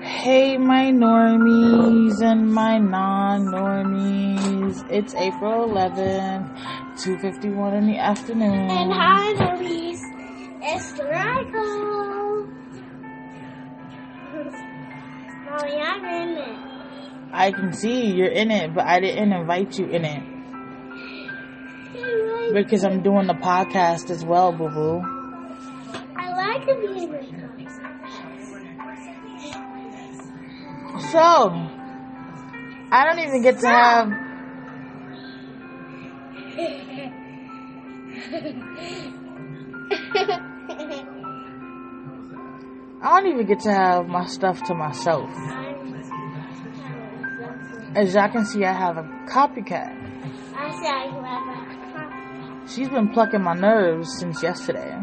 Hey, my normies and my non-normies. It's April 11th, 2.51 in the afternoon. And hi, Normies. It's Draco. Mommy, I'm in it. I can see you're in it, but I didn't invite you in it. Because I'm doing the podcast as well, boo-boo. I like to be in the So, I don't even get to have... I don't even get to have my stuff to myself. As y'all can see, I have a copycat. I said you have a She's been plucking my nerves since yesterday.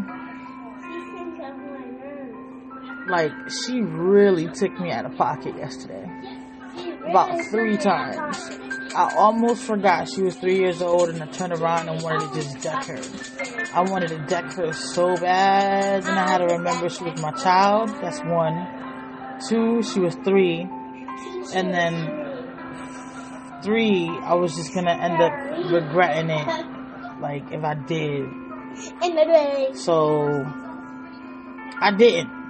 Like, she really took me out of pocket yesterday. About three took me out of times. I almost forgot she was three years old and I turned around and wanted to just deck her. I wanted to deck her so bad and I had to remember she was my child. That's one. Two, she was three. And then three, I was just gonna end up regretting it. Like, if I did. In the day. So, I didn't.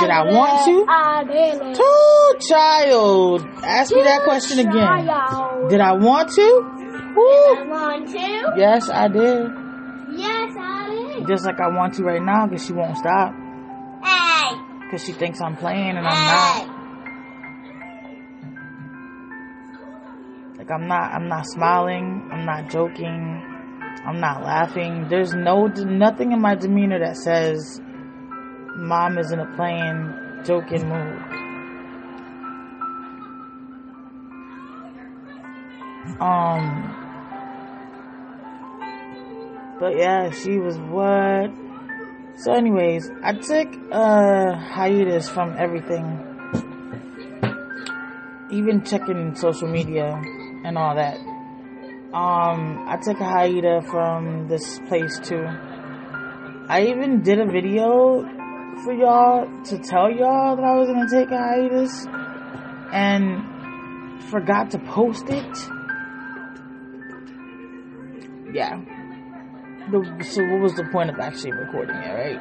Did I want to? Did. Too child. Ask me that question again. Did I want to? I want to. Yes, I did. Yes, I did. Just like I want to right now because she won't stop. Hey. Because she thinks I'm playing and I'm not. Like I'm not, I'm not smiling. I'm not joking. I'm not laughing. There's no, nothing in my demeanor that says mom is in a playing, joking mood. Um, but yeah, she was what? So, anyways, I took a hiatus from everything, even checking social media and all that. Um, I took a hiatus from this place too. I even did a video for y'all to tell y'all that I was gonna take a hiatus and forgot to post it. Yeah. The, so what was the point of actually recording it, right?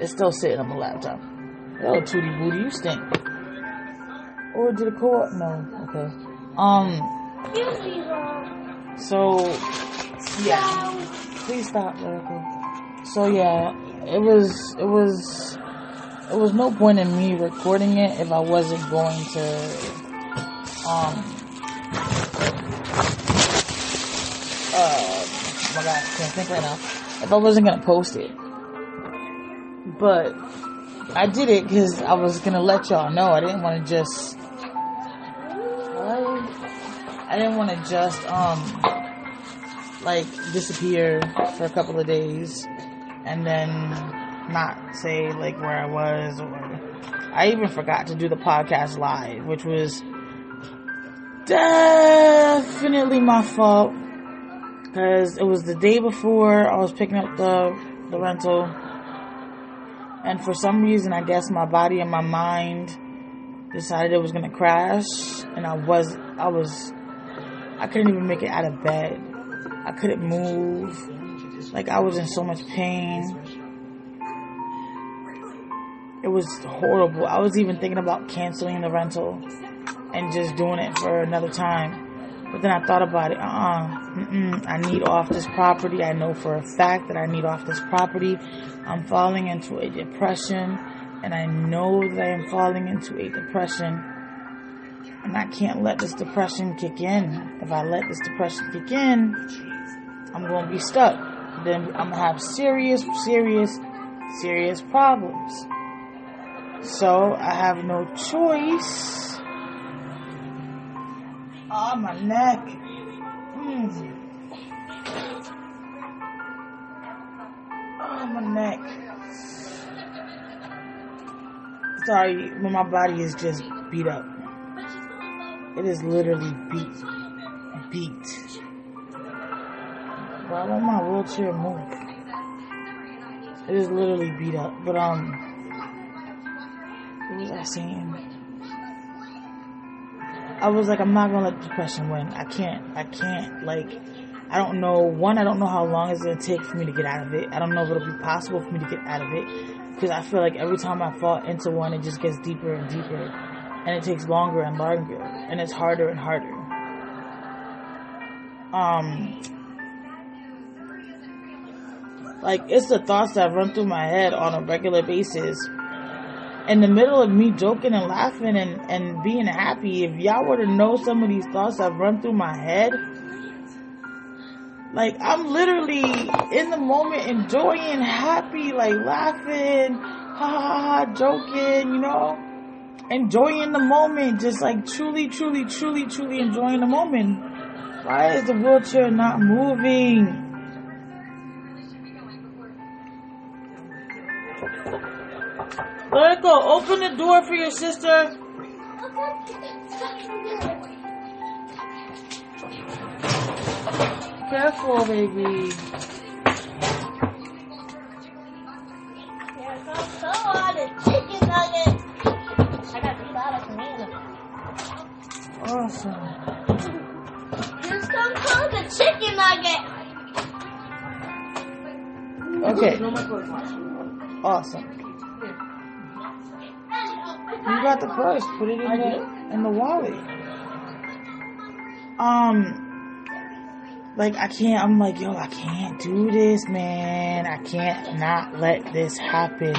It's still sitting on my laptop. Oh, Tootie Booty, you stink. Or did it call? No, okay. Um, so, yeah. Please stop, Lyrical. So yeah, it was, it was, it was no point in me recording it if I wasn't going to, um, uh, oh my god, can't think right now. If I wasn't gonna post it. But, I did it because I was gonna let y'all know. I didn't want to just, what? I didn't want to just, um, like disappear for a couple of days and then not say like where I was or I even forgot to do the podcast live, which was definitely my fault because it was the day before I was picking up the the rental and for some reason I guess my body and my mind decided it was going to crash and I was I was I couldn't even make it out of bed. I couldn't move. Like I was in so much pain. It was horrible. I was even thinking about canceling the rental and just doing it for another time. But then I thought about it. Uh-uh. Mm-mm. I need off this property. I know for a fact that I need off this property. I'm falling into a depression. And I know that I am falling into a depression. And I can't let this depression kick in. If I let this depression kick in, I'm going to be stuck. Then I'm to have serious, serious, serious problems. So I have no choice. Oh, my neck. Mm. Oh, my neck. Sorry, my body is just beat up. It is literally beat. Beat. Why won't my wheelchair move? It is literally beat up. But, um, what was I saying? I was like, I'm not gonna let depression win. I can't. I can't. Like, I don't know. One, I don't know how long it's gonna take for me to get out of it. I don't know if it'll be possible for me to get out of it because I feel like every time I fall into one, it just gets deeper and deeper, and it takes longer and longer, and it's harder and harder. Um, like it's the thoughts that run through my head on a regular basis in the middle of me joking and laughing and, and being happy, if y'all were to know some of these thoughts that run through my head, like I'm literally in the moment enjoying, happy, like laughing, ha ha ha, joking, you know, enjoying the moment, just like truly, truly, truly, truly enjoying the moment. Why is the wheelchair not moving? Let it go. Open the door for your sister. Careful, baby. Here comes someone, chicken nugget. I got two dollars from you. Awesome. Here comes comes a chicken nugget. Okay. Awesome. You got the purse. Put it in the in the wallet. Um, like I can't. I'm like, yo, I can't do this, man. I can't not let this happen.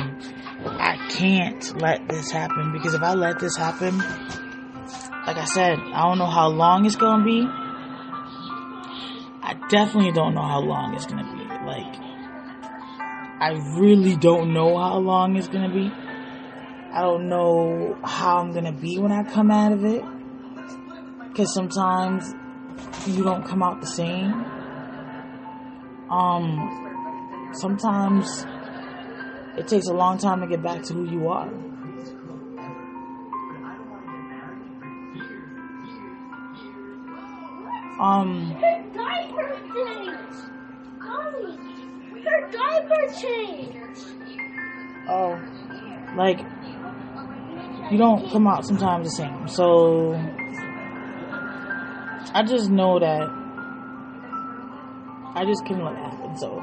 I can't let this happen because if I let this happen, like I said, I don't know how long it's gonna be. I definitely don't know how long it's gonna be. Like, I really don't know how long it's gonna be. I don't know how I'm gonna be when I come out of it. Cause sometimes you don't come out the same. Um, sometimes it takes a long time to get back to who you are. Um, Her diaper changed. Mommy, her diaper changed. oh, like, you don't come out sometimes the same. So, I just know that I just couldn't let it happen. So,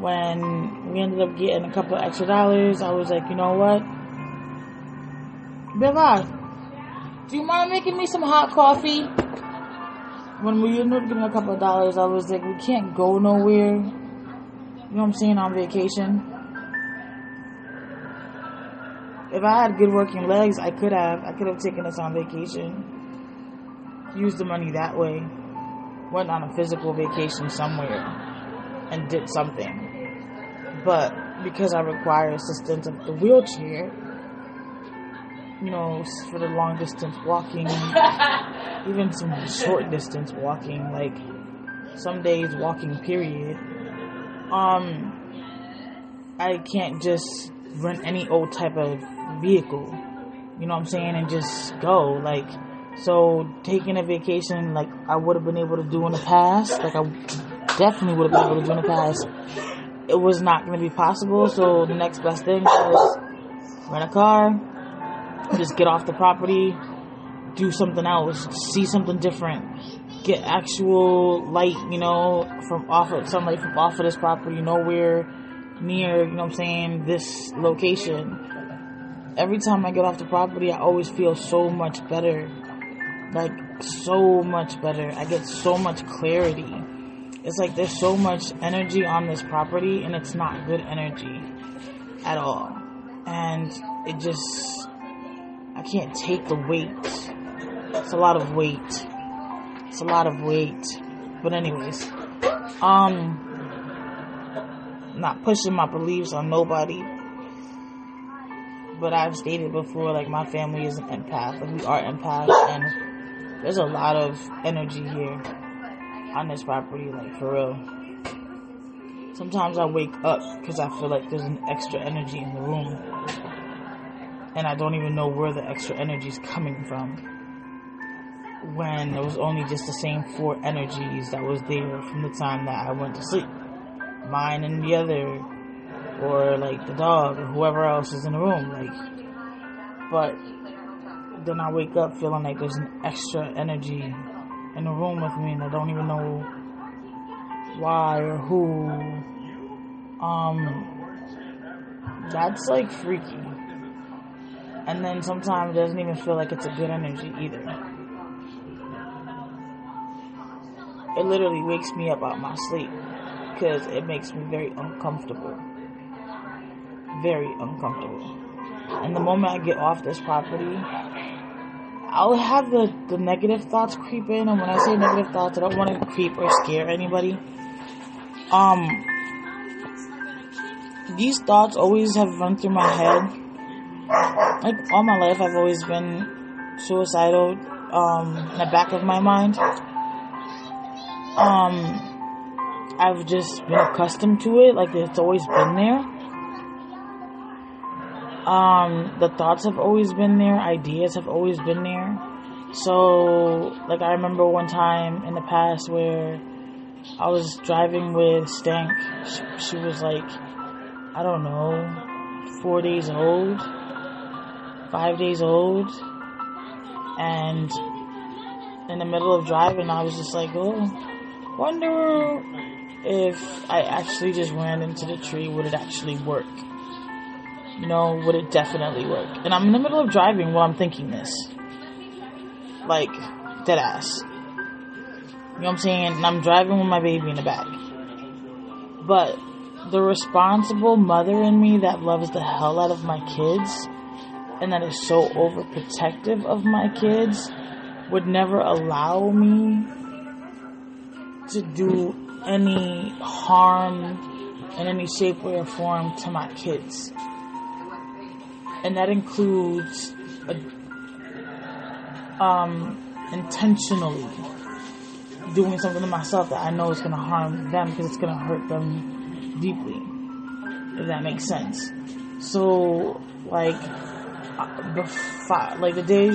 when we ended up getting a couple extra dollars, I was like, you know what? Beva, do you mind making me some hot coffee? When we ended up getting a couple of dollars, I was like, we can't go nowhere. You know what I'm saying? On vacation. If I had good working legs, I could have. I could have taken us on vacation. Used the money that way. Went on a physical vacation somewhere and did something. But because I require assistance of the wheelchair, you know, for the long distance walking, even some short distance walking, like some days walking period, um, I can't just rent any old type of vehicle, you know what I'm saying, and just go. Like, so taking a vacation, like I would have been able to do in the past, like I definitely would have been able to do in the past, it was not going to be possible. So the next best thing was rent a car, just get off the property, do something else, see something different, get actual light, you know, from off of sunlight from off of this property, nowhere near, you know what I'm saying, this location. Every time I get off the property, I always feel so much better. Like, so much better. I get so much clarity. It's like there's so much energy on this property, and it's not good energy at all. And it just, I can't take the weight. It's a lot of weight. It's a lot of weight. But anyways, um, not pushing my beliefs on nobody. But I've stated before, like my family is an empath, like we are empaths, and there's a lot of energy here on this property, like for real. Sometimes I wake up because I feel like there's an extra energy in the room, and I don't even know where the extra energy is coming from. When it was only just the same four energies that was there from the time that I went to sleep, mine and the other, or like the dog or whoever else is in the room. Like But then I wake up feeling like there's an extra energy in the room with me and I don't even know why or who. Um, that's like freaky. And then sometimes it doesn't even feel like it's a good energy either. It literally wakes me up out my sleep because it makes me very uncomfortable. Very uncomfortable. And the moment I get off this property, I'll have the, the negative thoughts creep in. And when I say negative thoughts, I don't want to creep or scare anybody. Um, these thoughts always have run through my head. Like all my life, I've always been suicidal um, in the back of my mind. Um, I've just been accustomed to it. Like it's always been there. Um, the thoughts have always been there. Ideas have always been there. So, like I remember one time in the past where I was driving with Stank. She, she was like, I don't know, four days old, five days old, and in the middle of driving, I was just like, oh Wonder if I actually just ran into the tree, would it actually work? Know, would it definitely work? And I'm in the middle of driving while I'm thinking this. Like, dead ass. You know what I'm saying? And I'm driving with my baby in the back. But the responsible mother in me that loves the hell out of my kids and that is so overprotective of my kids would never allow me to do any harm in any shape, way, or form to my kids. And that includes a, um, intentionally doing something to myself that I know is going to harm them because it's going to hurt them deeply. If that makes sense. So, like, uh, like the day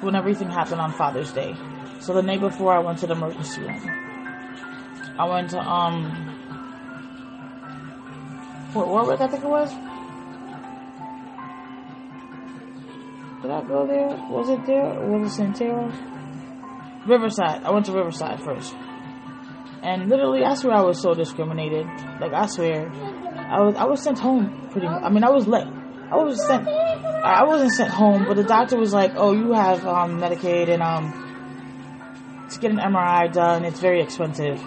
when everything happened on Father's Day. So the night before, I went to the emergency room. I went to um Fort Warwick, I think it was. Did I go there? Was it there? Was it Sentara? Riverside. I went to Riverside first. And literally, I swear I was so discriminated. Like, I swear. I was, I was sent home pretty much. I mean, I was late. I was sent, I wasn't sent home, but the doctor was like, oh, you have, um, Medicaid and, um, to get an MRI done, it's very expensive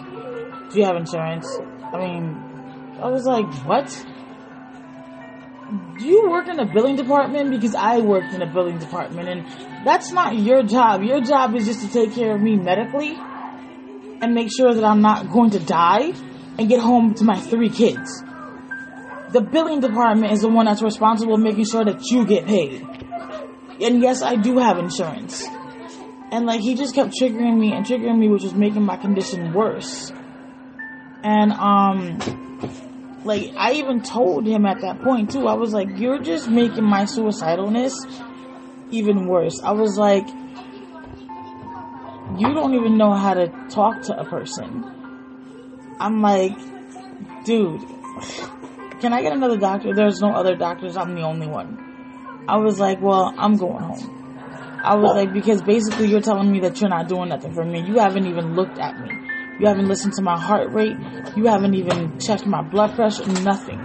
do you have insurance? I mean, I was like, what? Do you work in a billing department? Because I worked in a billing department and that's not your job. Your job is just to take care of me medically and make sure that I'm not going to die and get home to my three kids. The billing department is the one that's responsible making sure that you get paid. And yes, I do have insurance. And like he just kept triggering me and triggering me, which was making my condition worse. And um like I even told him at that point too. I was like, "You're just making my suicidalness even worse." I was like, "You don't even know how to talk to a person." I'm like, "Dude, can I get another doctor? There's no other doctors. I'm the only one." I was like, "Well, I'm going home." I was like, because basically you're telling me that you're not doing nothing for me. You haven't even looked at me. You haven't listened to my heart rate. You haven't even checked my blood pressure. Nothing.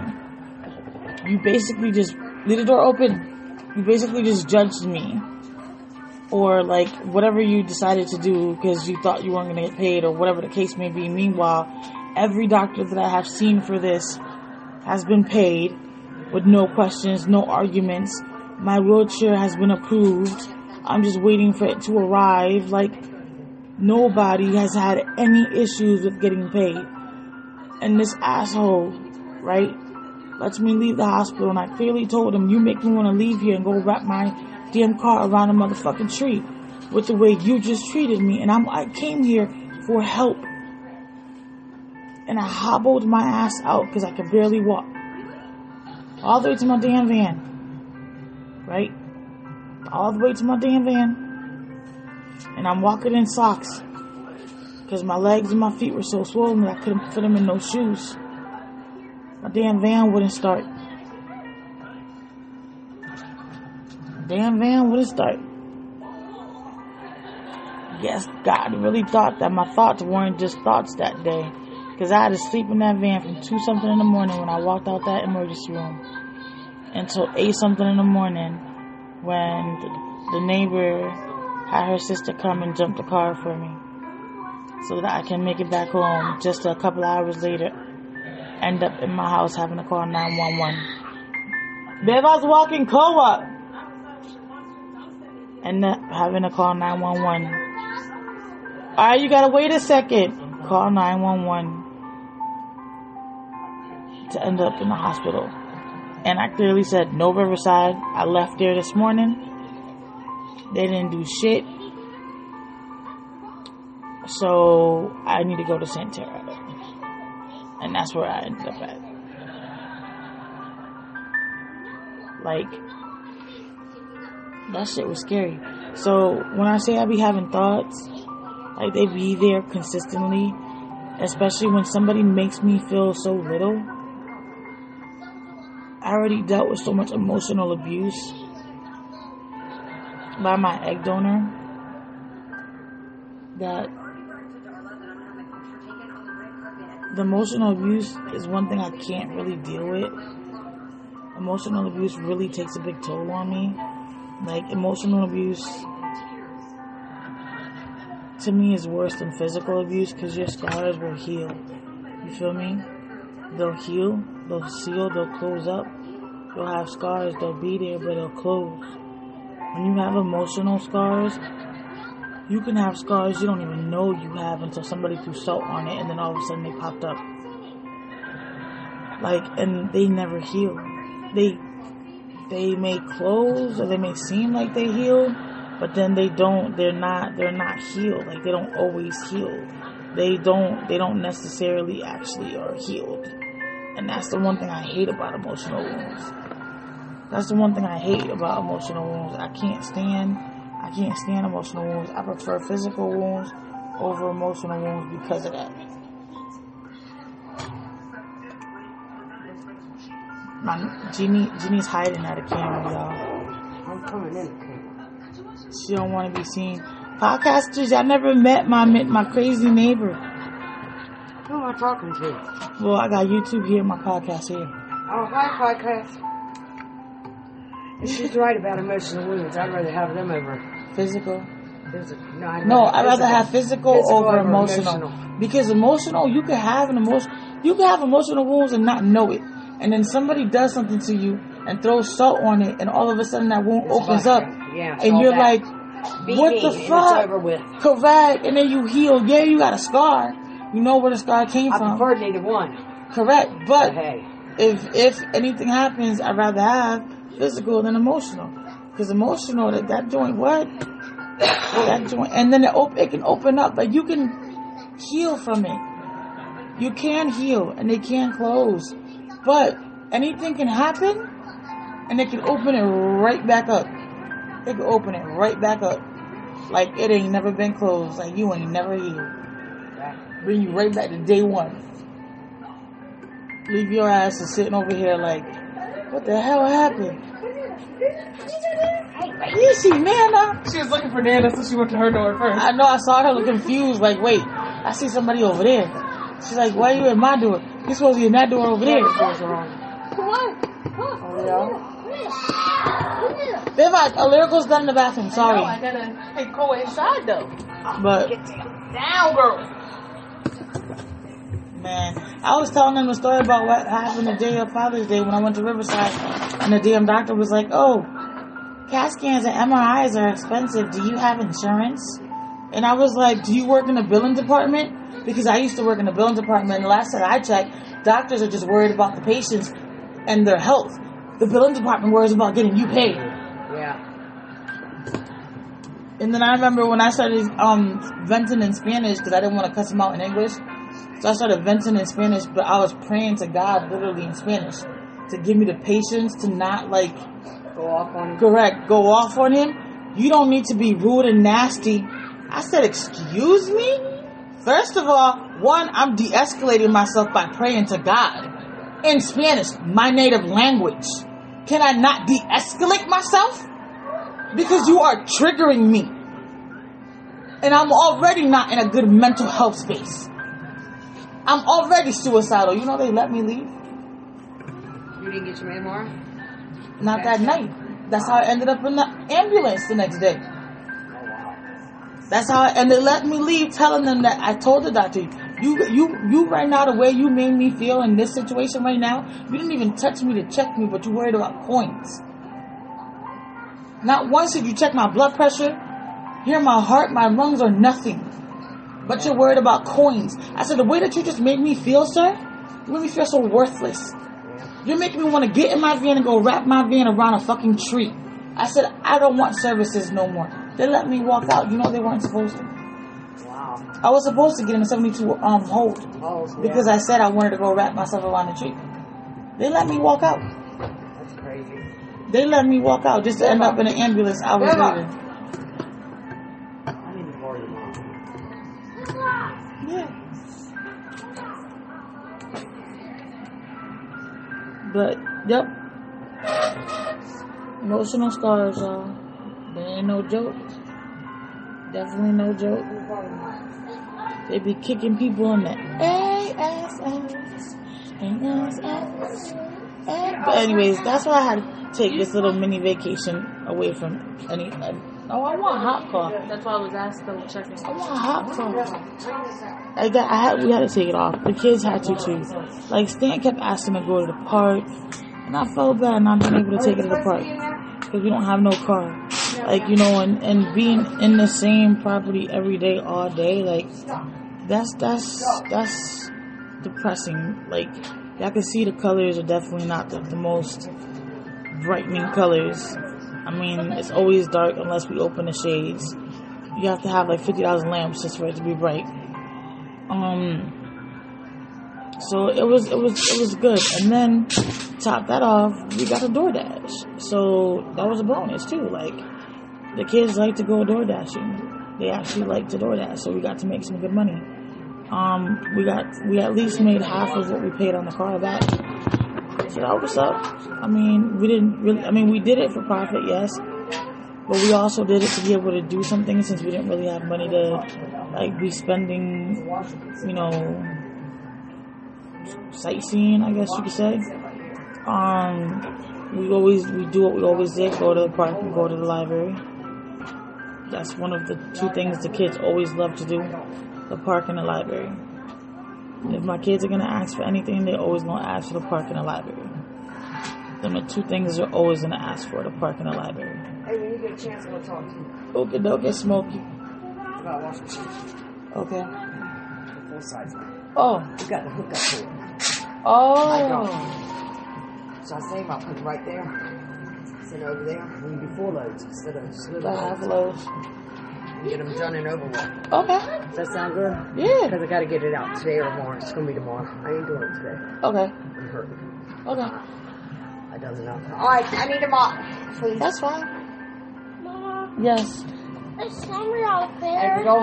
You basically just leave the door open. You basically just judged me. Or like whatever you decided to do because you thought you weren't going to get paid or whatever the case may be. Meanwhile, every doctor that I have seen for this has been paid with no questions, no arguments. My wheelchair has been approved. I'm just waiting for it to arrive. Like, Nobody has had any issues with getting paid. And this asshole, right, lets me leave the hospital and I clearly told him, you make me want to leave here and go wrap my damn car around a motherfucking tree with the way you just treated me. And I'm, I came here for help. And I hobbled my ass out because I could barely walk. All the way to my damn van. Right? All the way to my damn van and I'm walking in socks because my legs and my feet were so swollen that I couldn't fit them in no shoes. My damn van wouldn't start. damn van wouldn't start. Yes, God really thought that my thoughts weren't just thoughts that day. Because I had to sleep in that van from 2 something in the morning when I walked out that emergency room until 8 something in the morning when the, the neighbor had her sister come and jump the car for me so that I can make it back home just a couple hours later. End up in my house having to call 911. Babe, I was walking co-op. End up having to call 911. Alright, you gotta wait a second. Call 911 to end up in the hospital. And I clearly said no Riverside. I left there this morning. They didn't do shit. So I need to go to Sentara. And that's where I ended up at. Like, that shit was scary. So when I say I be having thoughts, like they be there consistently, especially when somebody makes me feel so little. I already dealt with so much emotional abuse by my egg donor that the emotional abuse is one thing I can't really deal with. Emotional abuse really takes a big toll on me. Like, emotional abuse to me is worse than physical abuse because your scars will heal. You feel me? They'll heal, they'll seal, they'll close up. You'll have scars, they'll be there, but they'll close. When you have emotional scars, you can have scars you don't even know you have until somebody threw salt on it and then all of a sudden they popped up. Like, and they never heal. They, they may close or they may seem like they heal, but then they don't, they're not, they're not healed. Like, they don't always heal. They don't, they don't necessarily actually are healed. And that's the one thing I hate about emotional wounds. That's the one thing I hate about emotional wounds. I can't stand I can't stand emotional wounds. I prefer physical wounds over emotional wounds because of that. My Jeannie, Jeannie's hiding at a camera, y'all. I'm coming in the camera. She don't want to be seen. Podcasters, I never met my my crazy neighbor. Who am I talking to? Well, I got YouTube here, my podcast here. Oh, hi, podcast. If she's right about emotional wounds, I'd rather have them over Physical. physical. No, I'd, No, rather I'd rather have physical, Physical over, over emotional. emotional. Because emotional, you can have an emotion, you can have emotional wounds and not know it. And then somebody does something to you and throws salt on it, and all of a sudden that wound It's opens like- up, yeah, and you're that like, what the fuck? It's over with. Correct. And then you heal. Yeah, you got a scar. You know where the scar came I from. prefer neither one. Correct. But But hey, if if anything happens, I'd rather have physical than emotional. Because emotional, that that joint, what? that joint, and then it op- it can open up, but you can heal from it. You can heal, and they can close, but anything can happen, and they can open it right back up. They can open it right back up, like it ain't never been closed, like you ain't never healed. Bring you right back to day one. Leave your ass sitting over here like, what the hell happened? Yeah, she Nana. She was looking for Nana, so she went to her door first. I know I saw her look confused, like, wait, I see somebody over there. She's like, why are you in my door? You supposed to be in that door over there. what's wrong? What? Oh, yeah? They're like, a lyrical's done in the bathroom, No, I sorry. gotta take Cole inside though. But, get Down, girl. Man, I was telling them the story about what happened the day of Father's Day when I went to Riverside, and the damn doctor was like, oh, CAT scans and MRIs are expensive. Do you have insurance? And I was like, do you work in the billing department? Because I used to work in the billing department, and the last time I checked, doctors are just worried about the patients and their health. The billing department worries about getting you paid. Yeah. And then I remember when I started um, venting in Spanish because I didn't want to cuss him out in English. So I started venting in Spanish, but I was praying to God literally in Spanish to give me the patience to not like Go off on him. correct go off on him. You don't need to be rude and nasty. I said, excuse me? First of all, one, I'm de-escalating myself by praying to God in Spanish, my native language. Can I not de-escalate myself? because you are triggering me. And I'm already not in a good mental health space. I'm already suicidal. You know they let me leave? You didn't get your memoir? Not that night. That's how I ended up in the ambulance the next day. That's how, I, and they let me leave, telling them that I told the doctor, you, you, you right now, the way you made me feel in this situation right now, you didn't even touch me to check me, but you worried about coins. Not once did you check my blood pressure, hear my heart, my lungs, or nothing. But you're worried about coins. I said, the way that you just made me feel, sir, you made me feel so worthless. You're making me want to get in my van and go wrap my van around a fucking tree. I said, I don't want services no more. They let me walk out. You know they weren't supposed to. Wow. I was supposed to get in a 72 um hold Oh, because I said I wanted to go wrap myself around a tree. They let me walk out. That's crazy. They let me walk out just to end up in an ambulance hours later. Yeah. But yep. Emotional scars, y'all. They ain't no joke. Definitely no joke. They be kicking people in the ASS. ASS. But anyways, that's why I had to take this little mini vacation away from any. Oh, I want hot coffee. That's why I was asked to check in. I want hot coffee. I got, I had, we had to take it off. The kids had to too. Like Stan kept asking to go to the park, and I felt bad not being able to take it to the park because we don't have no car. Like you know, and and being in the same property every day, all day, like that's that's that's depressing. Like y'all can see the colors are definitely not the, the most brightening colors. I mean, it's always dark unless we open the shades. You have to have like fifty thousand lamps just for it to be bright. Um. So it was it was it was good, and then top that off, we got a DoorDash. So that was a bonus too. Like the kids like to go door dashing. They actually like to DoorDash, so we got to make some good money. Um, we got we at least made half of what we paid on the car back. So that was up. I mean, we didn't really. I mean, we did it for profit, yes, but we also did it to be able to do something since we didn't really have money to like be spending, you know, sightseeing. I guess you could say. Um, we always we do what we always did: go to the park and go to the library. That's one of the two things the kids always love to do: the park and the library. If my kids are gonna ask for anything, they always gonna ask for the park and the library. Them the two things they're always gonna ask for: the park and the library. Hey, when you get a chance, I'm gonna talk to you Okay, okay, Smokey. about washing machine. Okay. The full size. Oh, You got the hookup for it. oh. So I thinking about putting it right there. Send it over there. We do full loads instead of just little The half loads. Loaves. And get them done and over with. Okay. Does that sound good? Yeah. Because I got to get it out today or tomorrow. It's going to be tomorrow. I ain't doing it today. Okay. I'm hurting. Okay. I done enough. All right, I need a mop, please. That's fine. Mama, Yes. there's summer out Hey, there. we go.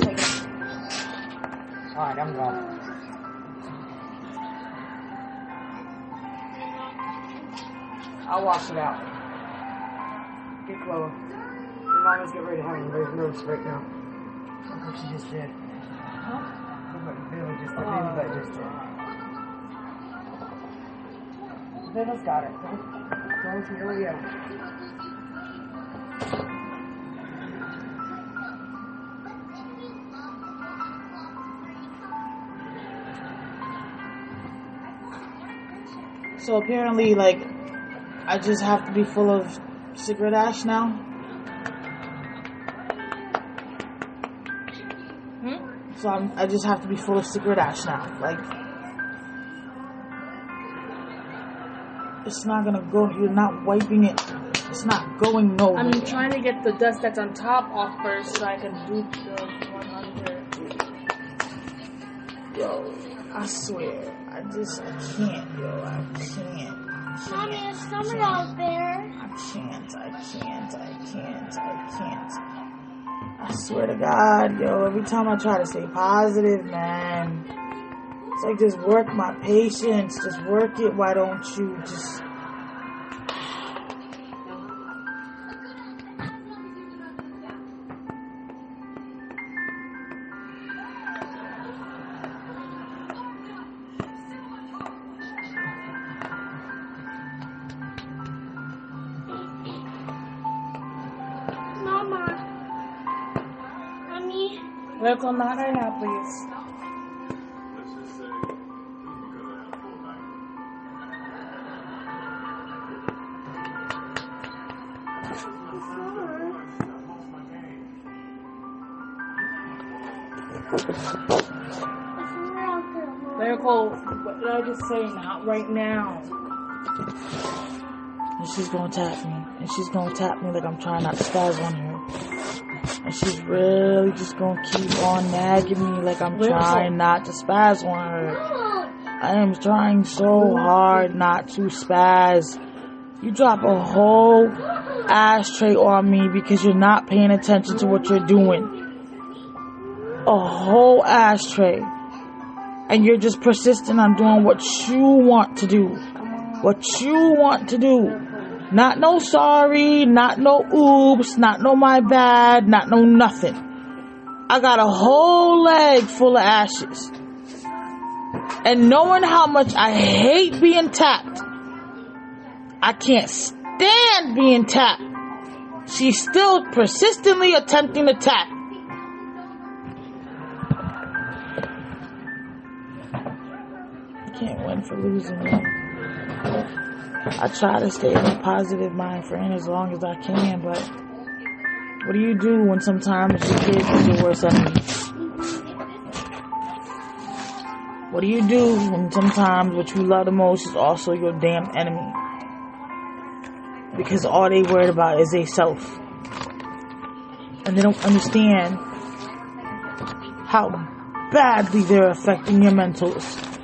Take it. All right, I'm gone. I'll wash it out. Get Chloe. Ready to right now. Look what she just did. Look what just did. Just did. Villa's got it. Don't, don't here we go. So apparently, like, I just have to be full of cigarette ash now. So I'm, I just have to be full of cigarette ash now. Like, it's not gonna go. You're not wiping it. It's not going nowhere. I'm trying to get the dust that's on top off first so I can do the 100. Yo, I swear, I just I can't, yo, I can't. Mommy, can't. there's summer out there. I can't, I can't, I can't, I can't. I swear to God, yo, every time I try to stay positive, man, it's like just work my patience, just work it. Why don't you just? Lyrical, not right now, please. Lyrical, what did I just say? Not right now. And she's gonna tap me. And she's gonna tap me like I'm trying not to spaz on her. And she's really just gonna keep on nagging me like I'm trying not to spaz on her. I am trying so hard not to spaz. You drop a whole ashtray on me because you're not paying attention to what you're doing. A whole ashtray. And you're just persistent on doing what you want to do. What you want to do. Not no sorry, not no oops, not no my bad, not no nothing. I got a whole leg full of ashes. And knowing how much I hate being tapped, I can't stand being tapped. She's still persistently attempting to tap. I can't win for losing. I try to stay in a positive mind frame as long as I can, but what do you do when sometimes your kid is your worst enemy? What do you do when sometimes what you love the most is also your damn enemy? Because all they worried about is they self. And they don't understand how badly they're affecting your mentals.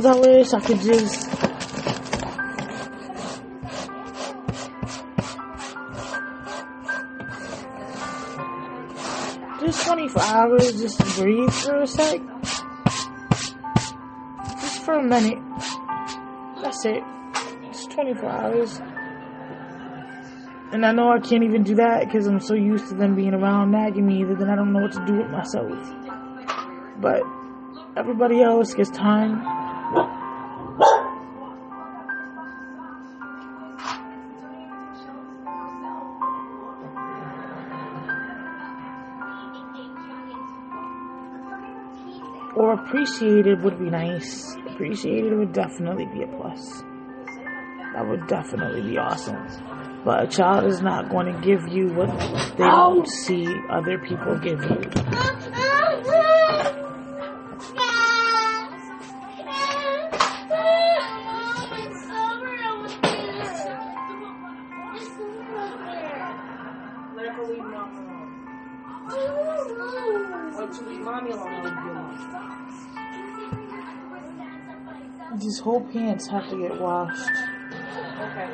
Sometimes I wish I could just just 24 hours just to breathe for a sec. Just for a minute. That's it. Just 24 hours. And I know I can't even do that because I'm so used to them being around nagging me that then I don't know what to do with myself. But everybody else gets time. Or appreciated would be nice. Appreciated would definitely be a plus. That would definitely be awesome. But a child is not going to give you what they don't see other people give you. These whole pants have to get washed. Okay.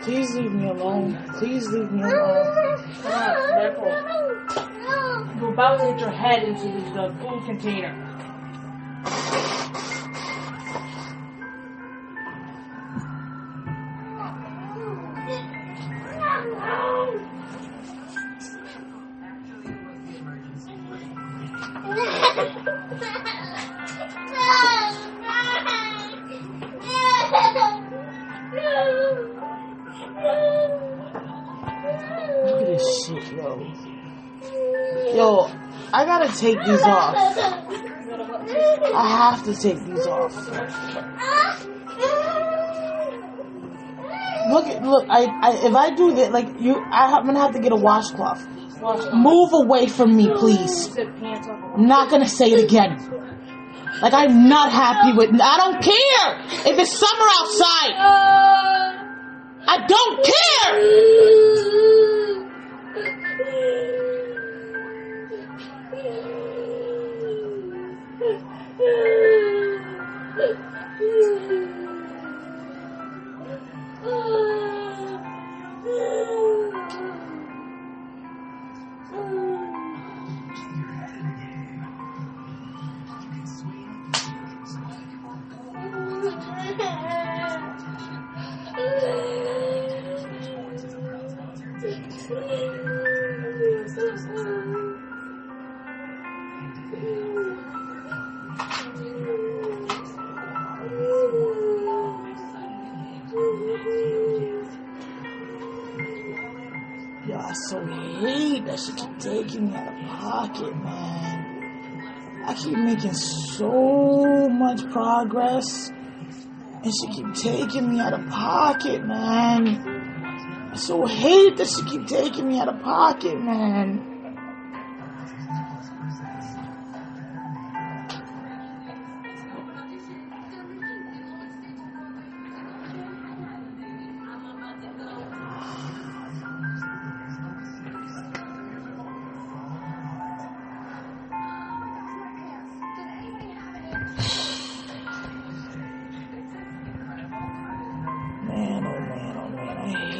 Please leave me alone. Please leave me alone. Come on, Lyrical. You're about to hit your head into the food container. Take these off. I have to take these off. Look, look. I, I, if I do that, like you, I, I'm gonna have to get a washcloth. Move away from me, please. I'm not gonna say it again. Like I'm not happy with. I don't care if it's summer outside. I don't care. Taking me out of pocket, man. I so hate that she keep taking me out of pocket, man. Man,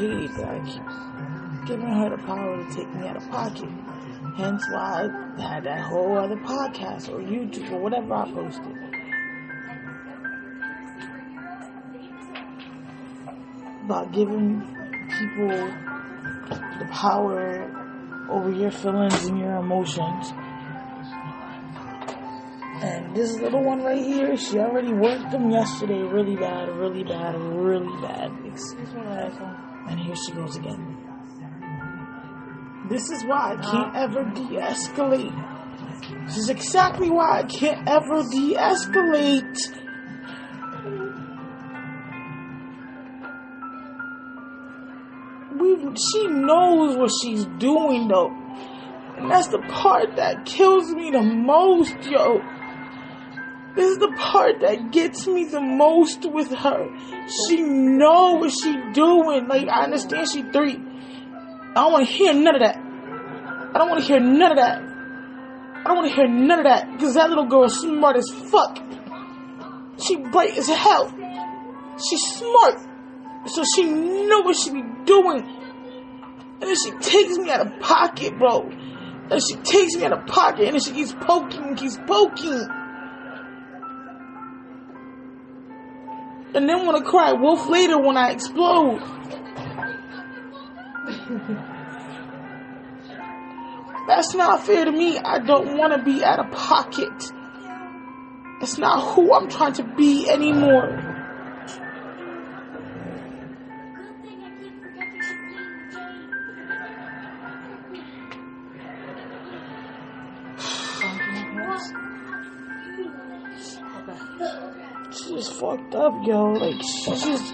keep giving her the power to take me out of pocket. Hence why I had that whole other podcast or YouTube or whatever I posted. About giving people the power over your feelings and your emotions. And this little one right here, she already worked them yesterday really bad, really bad, really bad. Excuse me. And here she goes again. This is why I can't ever de-escalate. This is exactly why I can't ever de-escalate. We, she knows what she's doing though. And that's the part that kills me the most, yo. This is the part that gets me the most with her. She know what she doing. Like I understand she three. I don't want to hear none of that. I don't want to hear none of that. I don't want to hear none of that because that little girl is smart as fuck. She bright as hell. She's smart, so she know what she be doing. And then she takes me out of pocket, bro. And she takes me out of pocket, and then she keeps poking keeps poking. And then want to cry wolf later when I explode. That's not fair to me. I don't want to be out of pocket. It's not who I'm trying to be anymore. Up, yo. Like, she just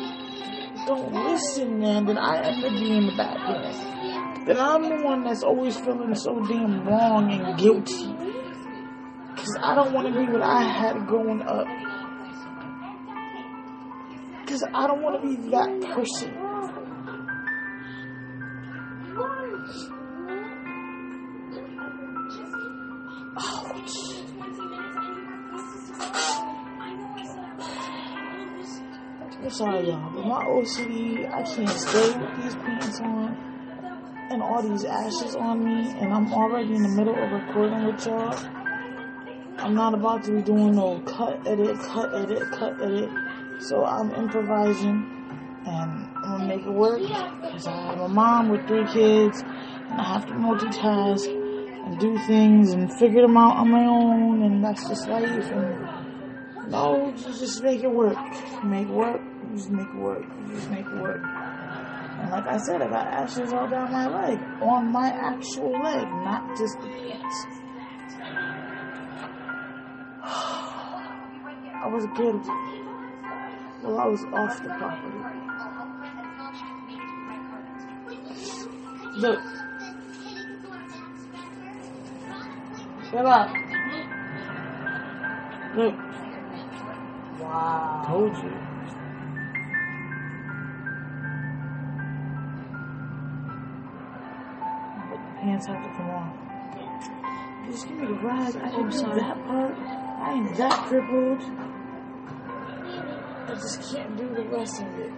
don't listen, man. Then I end up being the bad. Then I'm the one that's always feeling so damn wrong and guilty. Because I don't want to be what I had growing up. Because I don't want to be that person. Sorry, y'all, but my OCD, I can't stay with these pants on and all these ashes on me, and I'm already in the middle of recording with y'all. I'm not about to be doing no cut, edit, cut, edit, cut, edit. So I'm improvising, and I'm gonna make it work because I'm a mom with three kids, and I have to multitask and do things and figure them out on my own, and that's just life. And no, oh. just, just make it work. Make it work. Just make it work. Just make it work. And like I said, I got ashes all down my leg, on my actual leg, not just the pants. I was kid. Well, I was off the property. Look. Shut up. Look. Wow. Told you. But the pants have to come off. Just give me the rag. I can do sorry. that part. I ain't that crippled. I just can't do the rest of it.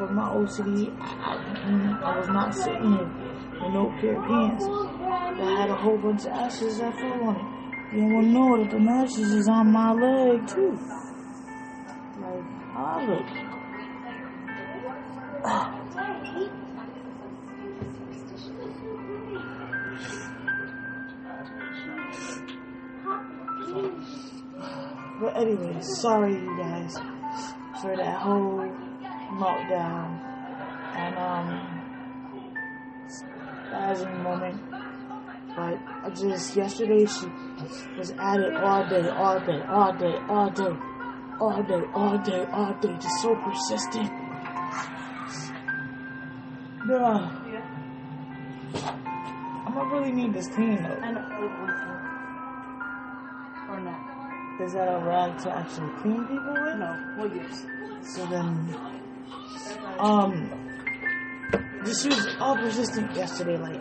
with my OCD, I, mm, I, was not sitting with no pair of pants. I had a whole bunch of ashes that fell on it. You don't know that the ashes is on my leg too. Like, I look. But anyway, sorry you guys for that whole meltdown. And um spasm moment. But I just yesterday she was at it all day, all day, all day, all day, all day, all day, all day, just so persistent. Yeah. I'm gonna really need this clean though. One too. Or not. Is that a rag to actually clean people with? No. Well, yes. So then, um, she was all persistent yesterday. Like,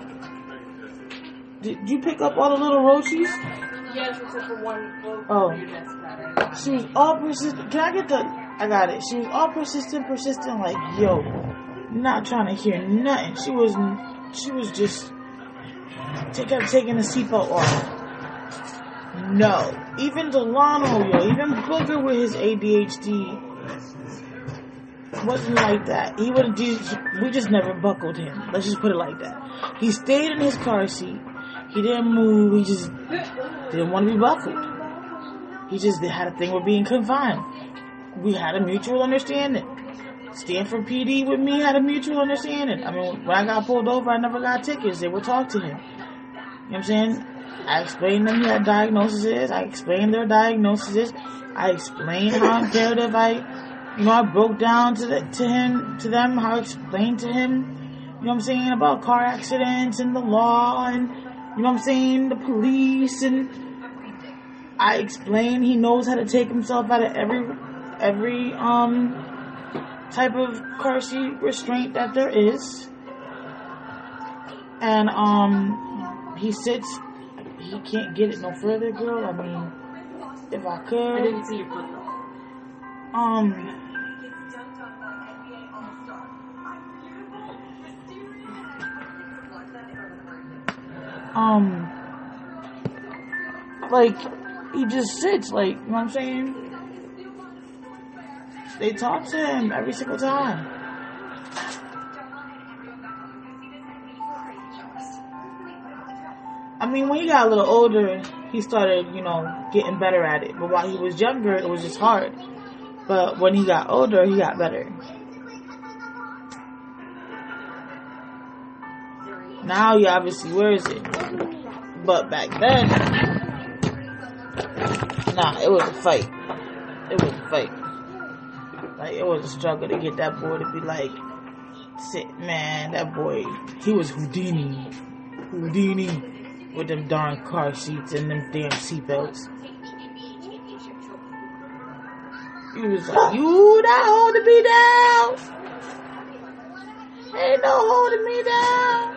did you pick up all the little roaches? Yes, except for one. Oh. That's not right. She was all persistent. Can I get the? I got it. She was all persistent, persistent. Like, yo, not trying to hear nothing. She was, she was just. Kept taking the seatbelt off. No, even Delano, yo, even Booger with his ADHD wasn't like that. He would. We just never buckled him. Let's just put it like that. He stayed in his car seat. He didn't move. He just didn't want to be buckled. He just had a thing with being confined. We had a mutual understanding. Stanford PD with me had a mutual understanding. I mean, when I got pulled over, I never got tickets. They would talk to him. You know what I'm saying? I explained them he had diagnoses. I explained their diagnoses. I explained how imperative I, you know, I broke down to the, to him, to them, how I explained to him, you know I'm saying, about car accidents and the law and, you know I'm saying, the police and I explained he knows how to take himself out of every, every, um, type of car seat restraint that there is. And, um, he sits, he can't get it no further, girl. I mean, if I I could, didn't see your foot though. um, um, like, he just sits, like, you know what I'm saying? They talk to him every single time. I mean, when he got a little older, he started, you know, getting better at it. But while he was younger, it was just hard. But when he got older, he got better. Now he obviously wears it. But back then, nah, it was a fight. It was a fight. Like, it was a struggle to get that boy to be like, sit, man, that boy, he was Houdini. Houdini with them darn car seats and them damn seatbelts. He was like, you not holding me down. Ain't no holding me down.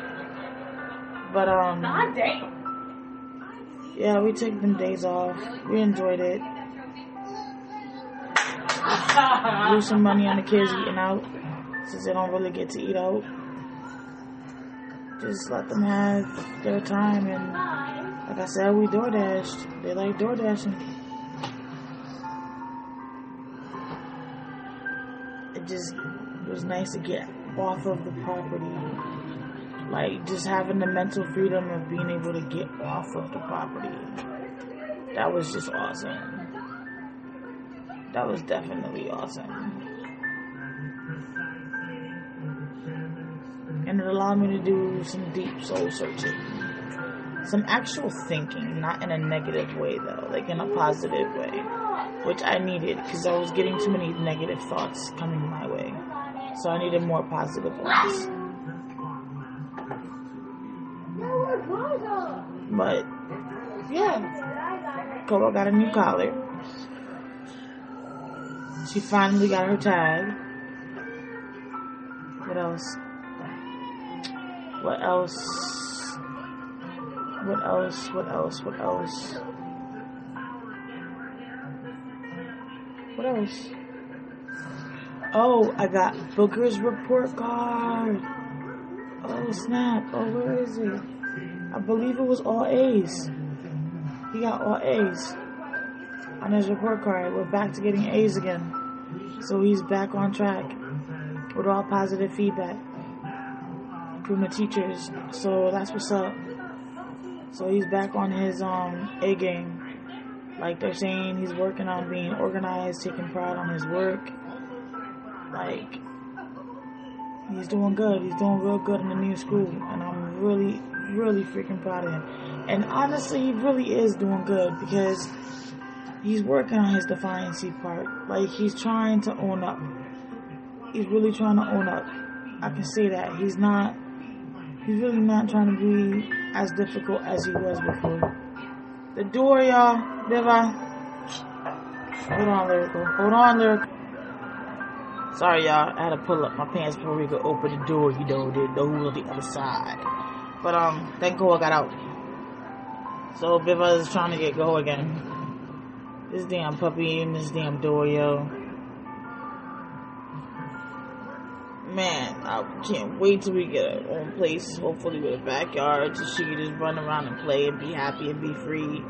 But, um, God damn. yeah, we took them days off. We enjoyed it. Blew some money on the kids eating out since they don't really get to eat out. Just let them have their time and like I said, we door dashed. They like door dashing. It just was nice to get off of the property. Like just having the mental freedom of being able to get off of the property. That was just awesome. That was definitely awesome. And it allowed me to do some deep soul searching. Some actual thinking, not in a negative way though, like in a positive way. Which I needed because I was getting too many negative thoughts coming my way. So I needed more positive ones. But yeah, Coco got a new collar. She finally got her tag. What else? What else? What else? What else? What else? What else? Oh, I got Booker's report card. Oh snap! Oh, where is it? I believe it was all A's. He got all A's on his report card. We're back to getting A's again. So he's back on track with all positive feedback the teachers. So that's what's up. So he's back on his um A game. Like they're saying he's working on being organized, taking pride on his work. Like he's doing good. He's doing real good in the new school, and I'm really, really freaking proud of him. And honestly, he really is doing good because he's working on his defiancy part. Like he's trying to own up. He's really trying to own up. I can see that he's not. He's really not trying to be as difficult as he was before. The door, y'all. Viva. Hold on, lyrical. Hold on, lyrical. Sorry, y'all. I had to pull up my pants before we could open the door. You know, the door on the other side. But um, thank God I got out. So Viva is trying to get go again. This damn puppy in this damn door, yo. Man, I can't wait till we get our own place, hopefully with a backyard, so she can just run around and play and be happy and be free.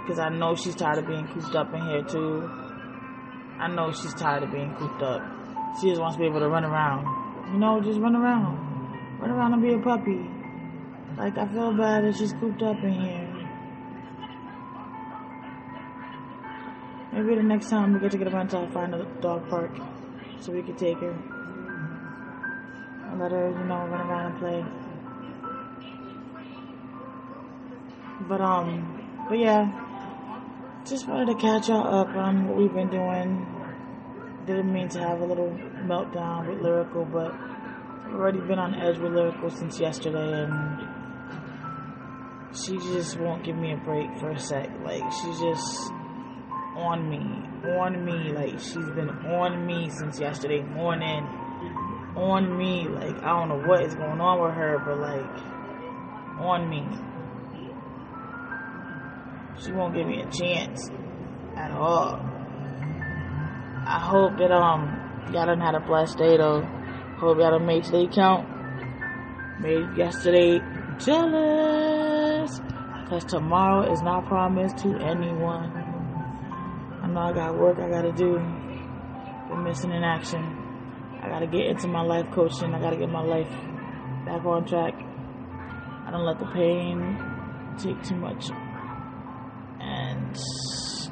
Because I know she's tired of being cooped up in here, too. I know she's tired of being cooped up. She just wants to be able to run around. You know, just run around. Run around and be a puppy. Like, I feel bad that she's cooped up in here. Maybe the next time we get to get a rental, I'll find a dog park so we can take her let her, you know, run around and play. But um, but yeah, just wanted to catch y'all up on what we've been doing. Didn't mean to have a little meltdown with lyrical, but I've already been on edge with lyrical since yesterday, and she just won't give me a break for a sec. Like she's just on me, on me. Like she's been on me since yesterday morning, on me. Like I don't know what is going on with her, but like on me. She won't give me a chance at all. I hope that um y'all done had a blessed day though. Hope y'all done made today count. Made yesterday jealous. Cause tomorrow is not promised to anyone. I know I got work I gotta do. Been missing in action. I gotta get into my life coaching. I gotta get my life back on track. I don't let the pain take too much. And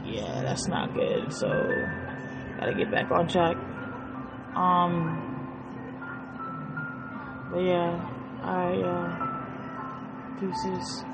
yeah, that's not good. So gotta get back on track. Um but yeah, I y'all. Deuces.